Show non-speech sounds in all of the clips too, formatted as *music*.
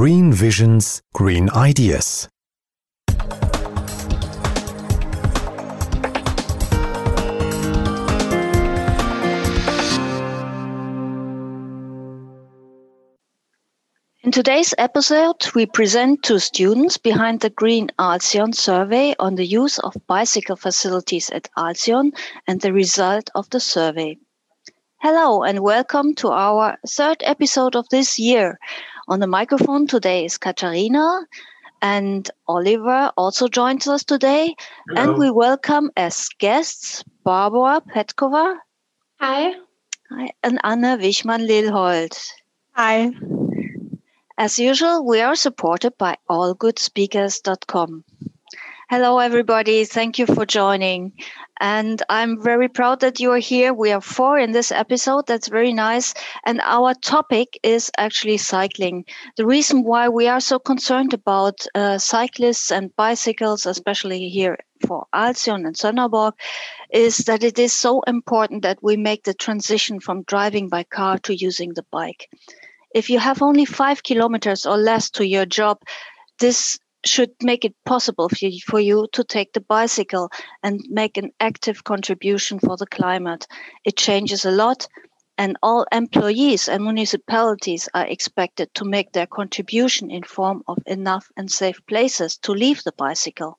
Green Visions, Green Ideas. In today's episode, we present two students behind the Green Alsion survey on the use of bicycle facilities at Alsion and the result of the survey. Hello and welcome to our third episode of this year. On the microphone today is Katharina and Oliver also joins us today. Hello. And we welcome as guests Barbara Petkova Hi. Hi, and Anna Wichmann-Lilhold. Hi. As usual, we are supported by allgoodspeakers.com. Hello, everybody. Thank you for joining. And I'm very proud that you are here. We are four in this episode. That's very nice. And our topic is actually cycling. The reason why we are so concerned about uh, cyclists and bicycles, especially here for Alsion and Sønderborg, is that it is so important that we make the transition from driving by car to using the bike. If you have only five kilometers or less to your job, this should make it possible for you, to take the bicycle and make an active contribution for the climate. It changes a lot, and all employees and municipalities are expected to make their contribution in form of enough and safe places to leave the bicycle.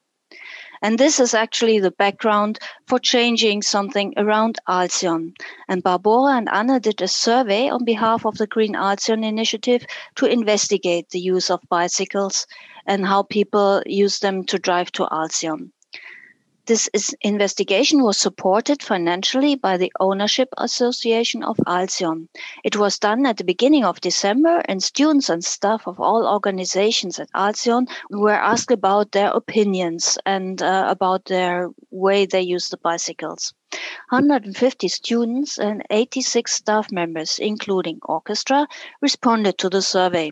And this is actually the background for changing something around Alsion. And Barbara and Anna did a survey on behalf of the Green Alsion initiative to investigate the use of bicycles and how people use them to drive to Alsion. This is, investigation was supported financially by the Ownership Association of Alsion. It was done at the beginning of December, and students and staff of all organizations at Alsion were asked about their opinions and uh, about their way they use the bicycles. 150 students and 86 staff members, including orchestra, responded to the survey.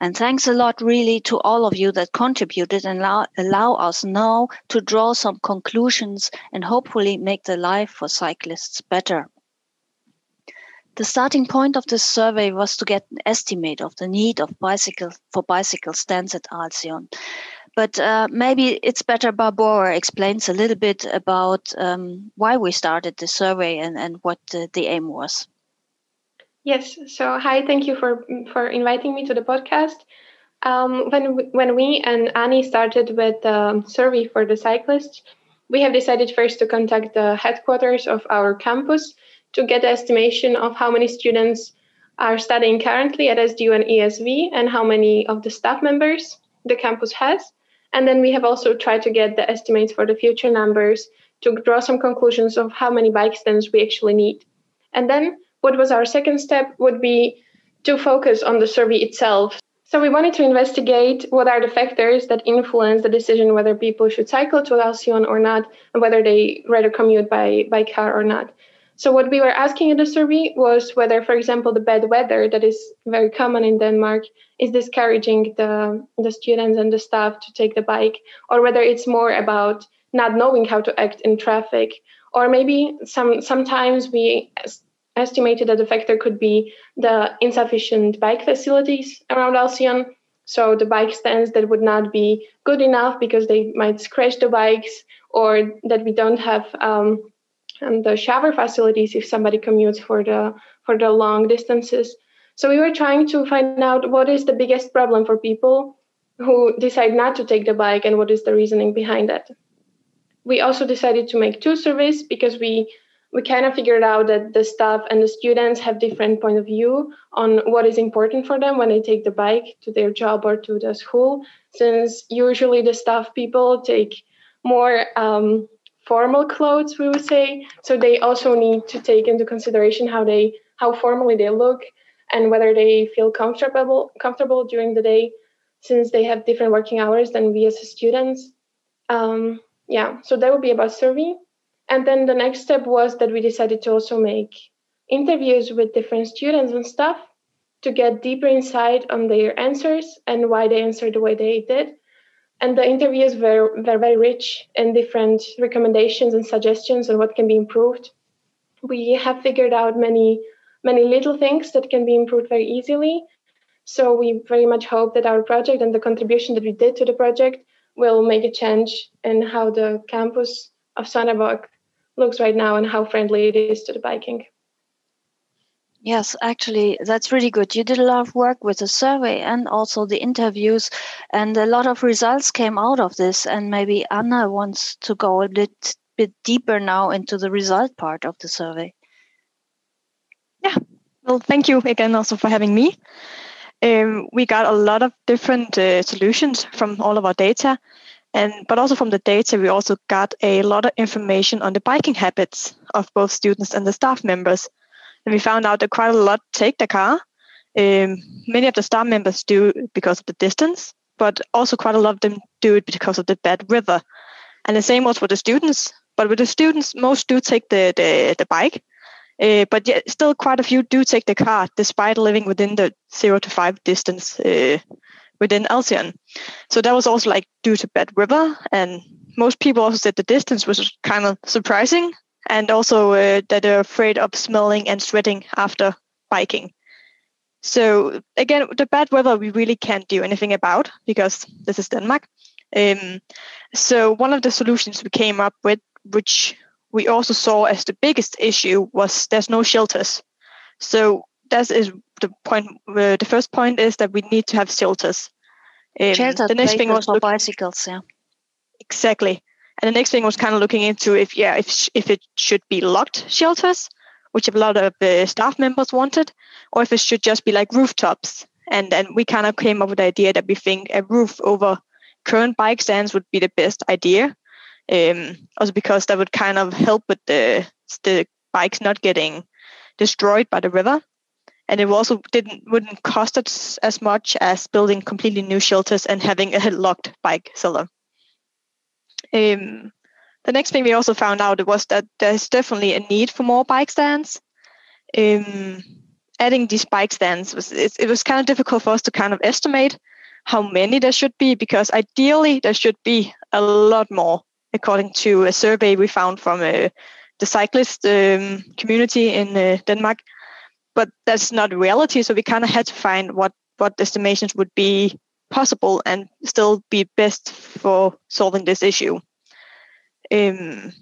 And thanks a lot, really, to all of you that contributed and allow, allow us now to draw some conclusions and hopefully make the life for cyclists better. The starting point of this survey was to get an estimate of the need of bicycle for bicycle stands at Alsion. But uh, maybe it's better Barbara explains a little bit about um, why we started the survey and, and what the aim was. Yes. So hi, thank you for for inviting me to the podcast. Um, when when we and Annie started with the survey for the cyclists, we have decided first to contact the headquarters of our campus to get an estimation of how many students are studying currently at SDU and ESV and how many of the staff members the campus has. And then we have also tried to get the estimates for the future numbers to draw some conclusions of how many bike stands we actually need. And then what was our second step would be to focus on the survey itself. So we wanted to investigate what are the factors that influence the decision whether people should cycle to Alsion or not, and whether they rather commute by, by car or not. So what we were asking in the survey was whether, for example, the bad weather that is very common in Denmark is discouraging the, the students and the staff to take the bike, or whether it's more about not knowing how to act in traffic, or maybe some sometimes we estimated that the factor could be the insufficient bike facilities around Alsion. So the bike stands that would not be good enough because they might scratch the bikes, or that we don't have um, the shower facilities if somebody commutes for the for the long distances. So we were trying to find out what is the biggest problem for people who decide not to take the bike and what is the reasoning behind that. We also decided to make two surveys because we we kind of figured out that the staff and the students have different point of view on what is important for them when they take the bike to their job or to the school since usually the staff people take more um, formal clothes we would say. So they also need to take into consideration how they how formally they look and whether they feel comfortable comfortable during the day since they have different working hours than we as students. Um, yeah so that would be about survey and then the next step was that we decided to also make interviews with different students and stuff to get deeper insight on their answers and why they answered the way they did. And the interviews were, were very rich in different recommendations and suggestions on what can be improved. We have figured out many, many little things that can be improved very easily. So we very much hope that our project and the contribution that we did to the project will make a change in how the campus of Sønderborg looks right now and how friendly it is to the biking. Yes, actually, that's really good. You did a lot of work with the survey and also the interviews, and a lot of results came out of this. And maybe Anna wants to go a bit, bit deeper now into the result part of the survey. Yeah, well, thank you again also for having me. Um, we got a lot of different uh, solutions from all of our data, and but also from the data, we also got a lot of information on the biking habits of both students and the staff members. And we found out that quite a lot take the car. Um, many of the staff members do because of the distance, but also quite a lot of them do it because of the bad weather. And the same was for the students. But with the students, most do take the the, the bike, uh, but yet still quite a few do take the car, despite living within the zero to five distance uh, within Alsion. So that was also like due to bad weather, and most people also said the distance was kind of surprising and also uh, that they're afraid of smelling and sweating after biking. So again, the bad weather we really can't do anything about because this is Denmark. Um, so one of the solutions we came up with, which we also saw as the biggest issue, was there's no shelters. So that is the point. Uh, the first point is that we need to have shelters. Um, the next thing was for look, bicycles. Yeah. Exactly. And the next thing was kind of looking into if yeah if if it should be locked shelters, which a lot of the staff members wanted, or if it should just be like rooftops. And then we kind of came up with the idea that we think a roof over current bike stands would be the best idea. Um, also because that would kind of help with the the bikes not getting destroyed by the river and it also didn't wouldn't cost us as much as building completely new shelters and having a *laughs* locked bike cellar. Um, the next thing we also found out was that there's definitely a need for more bike stands. Um, adding these bike stands was it, it was kind of difficult for us to kind of estimate how many there should be because ideally there should be a lot more according to a survey we found from uh, the cyclist um, community in uh, Denmark. But that's not reality, so we kind of had to find what what estimations would be possible and still be best for solving this issue. Um,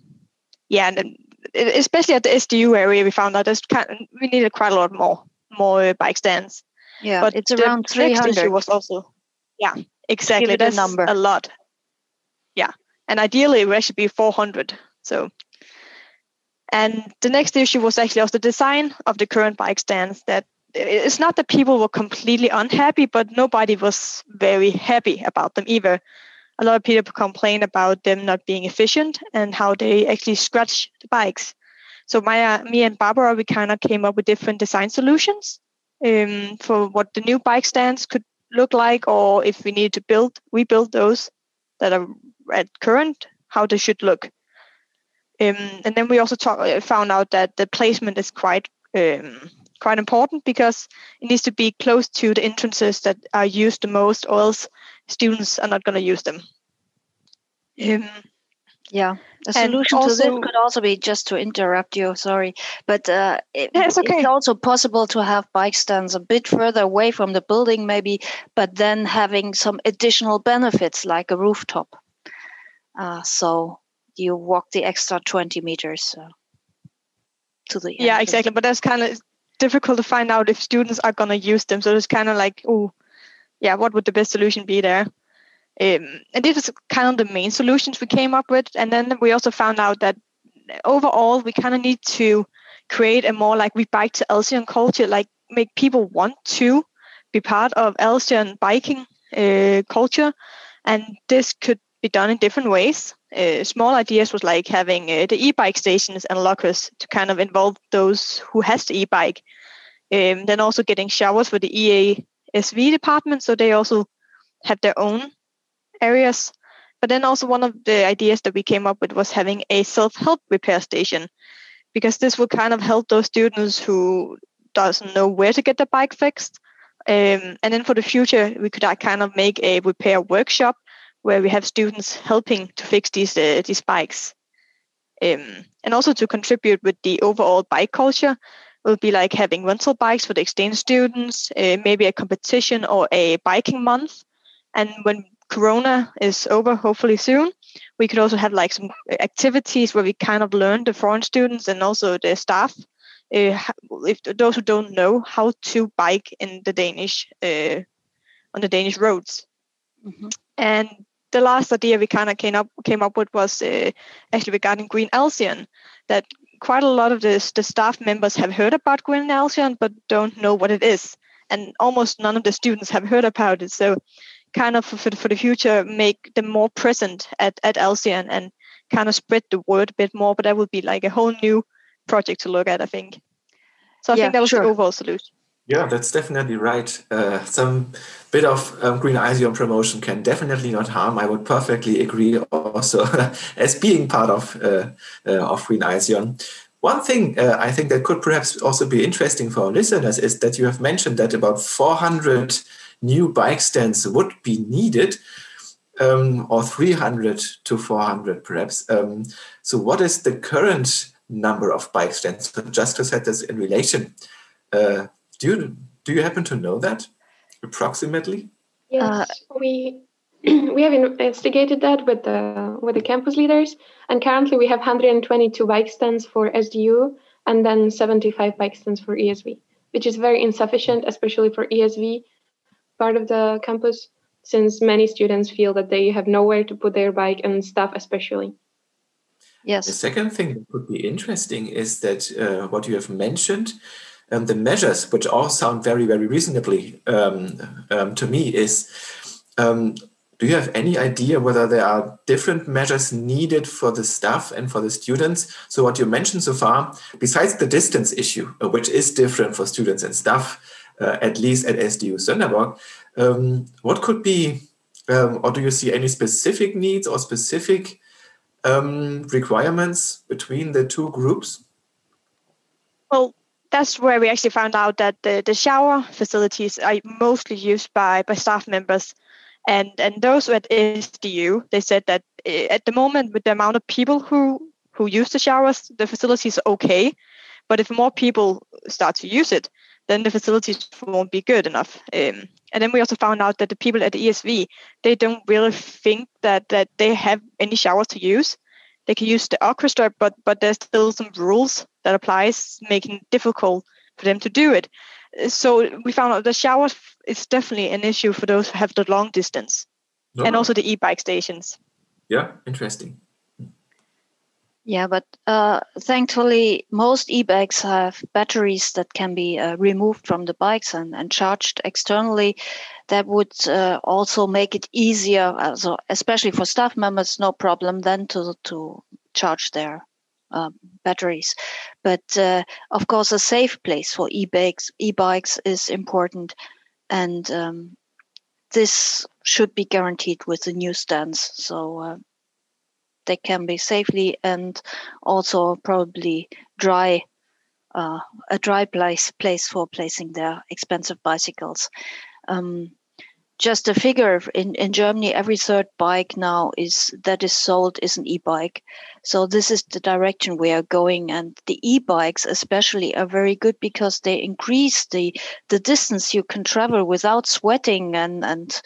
yeah, and especially at the SDU area, we found out there's kind of, we needed quite a lot more more bike stands. Yeah, but it's around 300. issue was also yeah, exactly. That's a number. a lot. Yeah, and ideally it should be 400. So, and the next issue was actually also the design of the current bike stands that it's not that people were completely unhappy, but nobody was very happy about them either. A lot of people complain about them not being efficient and how they actually scratch the bikes. So my, me and Barbara, we kind of came up with different design solutions um, for what the new bike stands could look like, or if we need to build, rebuild those that are at current, how they should look. Um, and then we also talk, found out that the placement is quite um, quite important because it needs to be close to the entrances that are used the most, or else students are not going to use them. Um, yeah, a solution also, to this could also be just to interrupt you. Sorry, but uh, it, yeah, it's, okay. it's also possible to have bike stands a bit further away from the building, maybe, but then having some additional benefits like a rooftop. Uh, so you walk the extra twenty meters. Uh, to the yeah exactly but that's kind of difficult to find out if students are going to use them. So it's kind of like, oh, yeah, what would the best solution be there? Um, and this is kind of the main solutions we came up with. And then we also found out that overall, we kind of need to create a more like we bike to Alsion culture, like make people want to be part of Alsion biking uh, culture. And this could be done in different ways. Uh, small ideas was like having uh, the e-bike stations and lockers to kind of involve those who has the e-bike. Um, then also getting showers for the EASV department, so they also have their own areas. But then also one of the ideas that we came up with was having a self-help repair station, because this will kind of help those students who doesn't know where to get the bike fixed. Um, and then for the future, we could uh, kind of make a repair workshop where we have students helping to fix these uh, these bikes, um, and also to contribute with the overall bike culture, will be like having rental bikes for the exchange students, uh, maybe a competition or a biking month. And when Corona is over, hopefully soon, we could also have like some activities where we kind of learn the foreign students and also the staff, uh, if those who don't know how to bike in the Danish uh, on the Danish roads. Mm-hmm. And the last idea we kind of came up came up with was uh, actually regarding Green Alsion, that quite a lot of the, the staff members have heard about Green Alsion but don't know what it is, and almost none of the students have heard about it. So, kind of for, for the future, make them more present at at Alsion and kind of spread the word a bit more. But that would be like a whole new project to look at, I think. So I yeah, think that was sure. the overall solution. Yeah, that's definitely right. Uh, some bit of um, Green Alsion promotion can definitely not harm. I would perfectly agree also *laughs* as being part of uh, uh, of Green Alsion. One thing uh, I think that could perhaps also be interesting for our listeners is that you have mentioned that about 400 new bike stands would be needed, um, or 300 to 400 perhaps. Um, so, what is the current number of bike stands? So just to set this in relation. Uh, do you do you happen to know that approximately? Yes, uh, we *clears throat* we have investigated that with the with the campus leaders, and currently we have 122 bike stands for SDU and then 75 bike stands for ESV, which is very insufficient, especially for ESV part of the campus, since many students feel that they have nowhere to put their bike and stuff, especially. Yes. The second thing that could be interesting is that uh, what you have mentioned um, the measures, which all sound very, very reasonably um, um, to me, is um, do you have any idea whether there are different measures needed for the staff and for the students? So, what you mentioned so far, besides the distance issue, uh, which is different for students and staff, uh, at least at SDU Sønderborg, um, what could be, um, or do you see any specific needs or specific requirements between the two groups? Well, that's where we actually found out that the, the shower facilities are mostly used by, by staff members. And, and those at SDU, they said that eh, at the moment, with the amount of people who, who use the showers, the facilities are okay. But if more people start to use it, then the facilities won't be good enough. Um, and then we also found out that the people at the ESV, they don't really think that, that they have any showers to use they can use the orchestra, but but there's still some rules that applies, making it difficult for them to do it. So we found out the shower is definitely an issue for those who have the long distance, and also the e-bike stations. Yeah, interesting. Yeah, but uh, thankfully, most e-bikes have batteries that can be uh, removed from the bikes and, and charged externally. That would uh, also make it easier, also, especially for staff members, no problem then to to charge their um, batteries. But uh, of course, a safe place for e-bikes e-bikes is important, and um, this should be guaranteed with the new stands. So uh, they can be safely and also probably dry uh, a dry place place for placing their expensive bicycles. Um, just a figure in, in Germany, every third bike now is that is sold is an e-bike. So this is the direction we are going, and the e-bikes especially are very good because they increase the the distance you can travel without sweating and and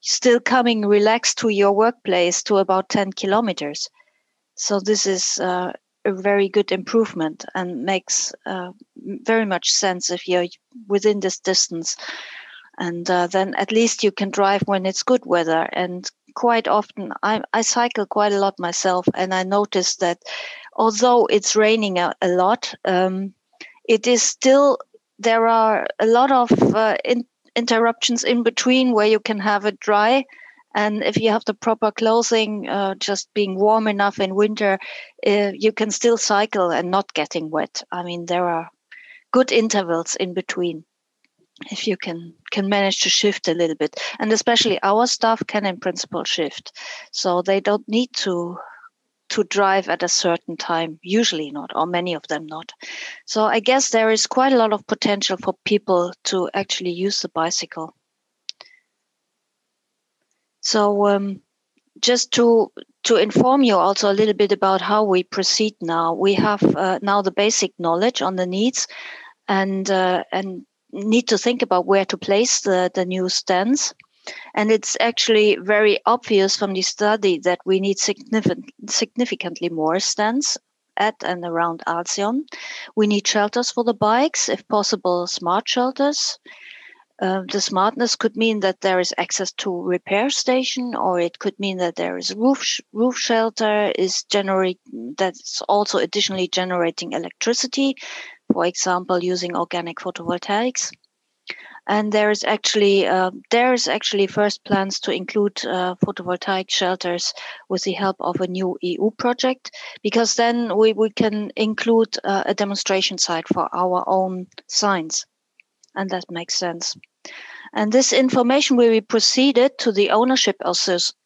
still coming relaxed to your workplace to about 10 kilometers. So this is uh, a very good improvement and makes uh, very much sense if you're within this distance. And uh, then at least you can drive when it's good weather. And quite often, I, I cycle quite a lot myself, and I notice that although it's raining a, a lot, um, it is still there are a lot of uh, in, interruptions in between where you can have it dry. And if you have the proper clothing uh, just being warm enough in winter uh, you can still cycle and not getting wet. I mean there are good intervals in between if you can can manage to shift a little bit. And especially our staff can in principle shift. So they don't need to to drive at a certain time usually not or many of them not. So i guess there is quite a lot of potential for people to actually use the bicycle. So um, just to to inform you also a little bit about how we proceed now. We have uh, now the basic knowledge on the needs and uh, and need to think about where to place the, the new stands. And it's actually very obvious from the study that we need significant, significantly more stands at and around Alsion. We need shelters for the bikes, if possible, smart shelters. Uh, the smartness could mean that there is access to repair station, or it could mean that there is roof sh- roof shelter is generate that's also additionally generating electricity, for example, using organic photovoltaics. And there is actually uh, there is actually first plans to include uh, photovoltaic shelters with the help of a new EU project, because then we, we can include uh, a demonstration site for our own signs, and that makes sense. And this information will be proceeded to the ownership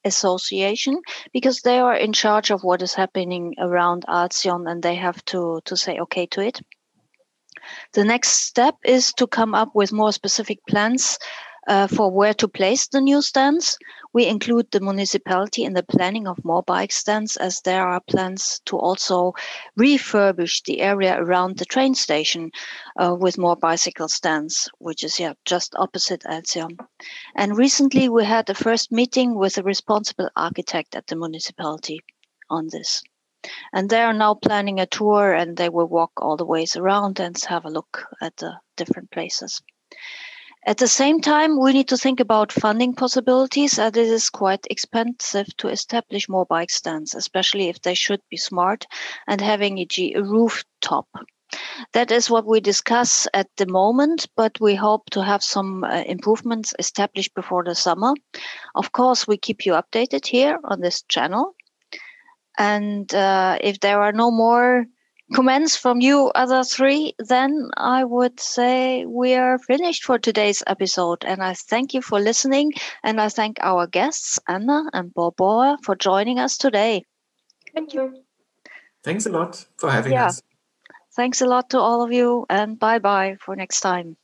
association because they are in charge of what is happening around Alsion and they have to, to say okay to it. The next step is to come up with more specific plans uh, for where to place the new stands. We include the municipality in the planning of more bike stands as there are plans to also refurbish the area around the train station uh, with more bicycle stands, which is yeah just opposite Alsion. And recently we had a first meeting with a responsible architect at the municipality on this. And they are now planning a tour and they will walk all the ways around and have a look at the different places. At the same time, we need to think about funding possibilities as it is quite expensive to establish more bike stands, especially if they should be smart and having e.g. a rooftop. That is what we discuss at the moment, but we hope to have some uh, improvements established before the summer. Of course, we keep you updated here on this channel. And uh, if there are no more comments from you other three, then I would say we are finished for today's episode. And I thank you for listening. And I thank our guests, Anna and Borbora, for joining us today. Thank you. Thanks a lot for having yeah. us. Thanks a lot to all of you. And bye bye for next time.